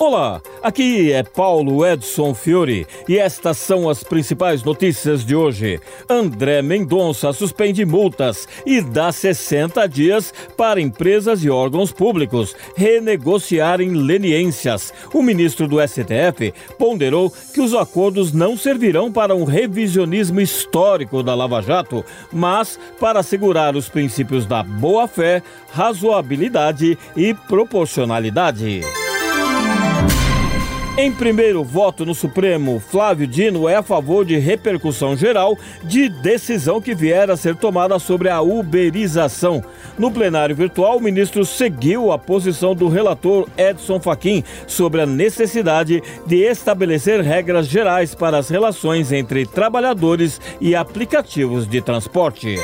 Olá, aqui é Paulo Edson Fiore e estas são as principais notícias de hoje. André Mendonça suspende multas e dá 60 dias para empresas e órgãos públicos renegociarem leniências. O ministro do STF ponderou que os acordos não servirão para um revisionismo histórico da Lava Jato, mas para assegurar os princípios da boa-fé, razoabilidade e proporcionalidade. Em primeiro voto no Supremo, Flávio Dino é a favor de repercussão geral de decisão que vier a ser tomada sobre a uberização. No plenário virtual, o ministro seguiu a posição do relator Edson Fachin sobre a necessidade de estabelecer regras gerais para as relações entre trabalhadores e aplicativos de transporte.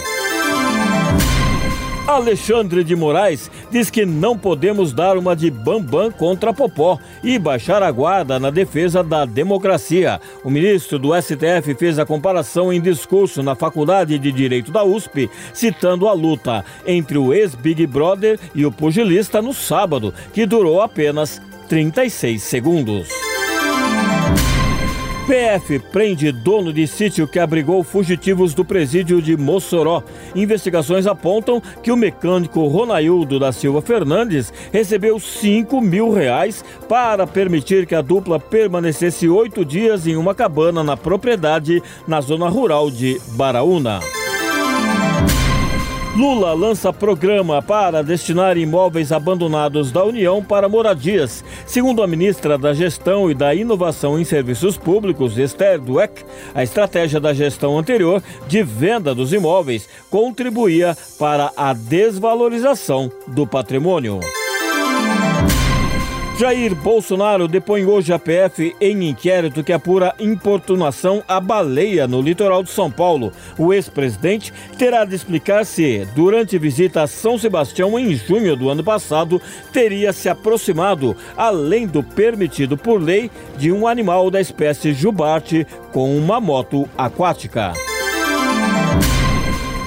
Alexandre de Moraes diz que não podemos dar uma de bambam contra Popó e baixar a guarda na defesa da democracia. O ministro do STF fez a comparação em discurso na Faculdade de Direito da USP, citando a luta entre o ex-Big Brother e o pugilista no sábado, que durou apenas 36 segundos. PF prende dono de sítio que abrigou fugitivos do presídio de Mossoró. Investigações apontam que o mecânico Ronaildo da Silva Fernandes recebeu 5 mil reais para permitir que a dupla permanecesse oito dias em uma cabana na propriedade na zona rural de Baraúna. Lula lança programa para destinar imóveis abandonados da União para moradias. Segundo a ministra da Gestão e da Inovação em Serviços Públicos, Esther Dweck, a estratégia da gestão anterior de venda dos imóveis contribuía para a desvalorização do patrimônio. Jair Bolsonaro depõe hoje a PF em inquérito que apura importunação à baleia no litoral de São Paulo. O ex-presidente terá de explicar se, durante visita a São Sebastião em junho do ano passado, teria se aproximado, além do permitido por lei, de um animal da espécie jubarte com uma moto aquática.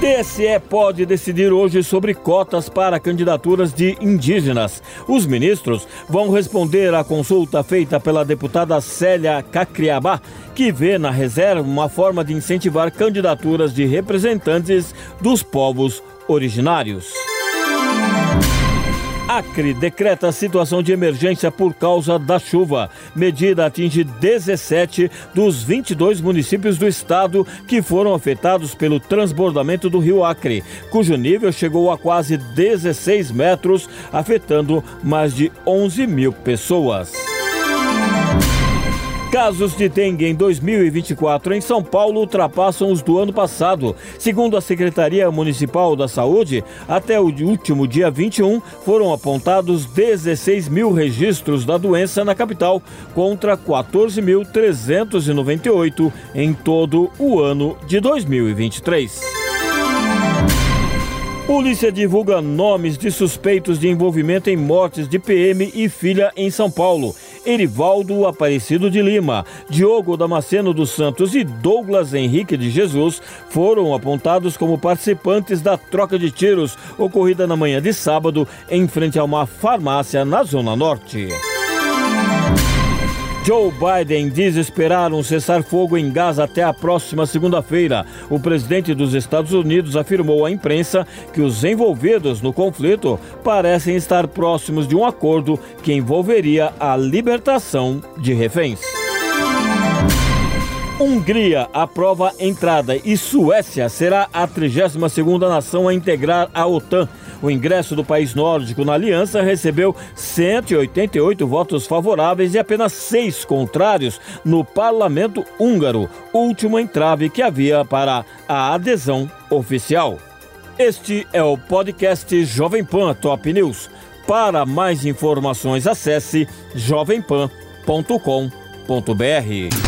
TSE pode decidir hoje sobre cotas para candidaturas de indígenas. Os ministros vão responder à consulta feita pela deputada Célia Cacriabá, que vê na reserva uma forma de incentivar candidaturas de representantes dos povos originários. Acre decreta situação de emergência por causa da chuva. Medida atinge 17 dos 22 municípios do estado que foram afetados pelo transbordamento do rio Acre, cujo nível chegou a quase 16 metros, afetando mais de 11 mil pessoas. Casos de dengue em 2024 em São Paulo ultrapassam os do ano passado. Segundo a Secretaria Municipal da Saúde, até o último dia 21 foram apontados 16 mil registros da doença na capital, contra 14.398 em todo o ano de 2023. Polícia divulga nomes de suspeitos de envolvimento em mortes de PM e filha em São Paulo. Erivaldo Aparecido de Lima, Diogo Damasceno dos Santos e Douglas Henrique de Jesus foram apontados como participantes da troca de tiros ocorrida na manhã de sábado em frente a uma farmácia na Zona Norte. Joe Biden diz esperar um cessar-fogo em Gaza até a próxima segunda-feira. O presidente dos Estados Unidos afirmou à imprensa que os envolvidos no conflito parecem estar próximos de um acordo que envolveria a libertação de reféns. Hungria aprova entrada e Suécia será a 32ª nação a integrar a OTAN. O ingresso do país nórdico na aliança recebeu 188 votos favoráveis e apenas seis contrários no parlamento húngaro, último entrave que havia para a adesão oficial. Este é o podcast Jovem Pan Top News. Para mais informações, acesse jovempan.com.br.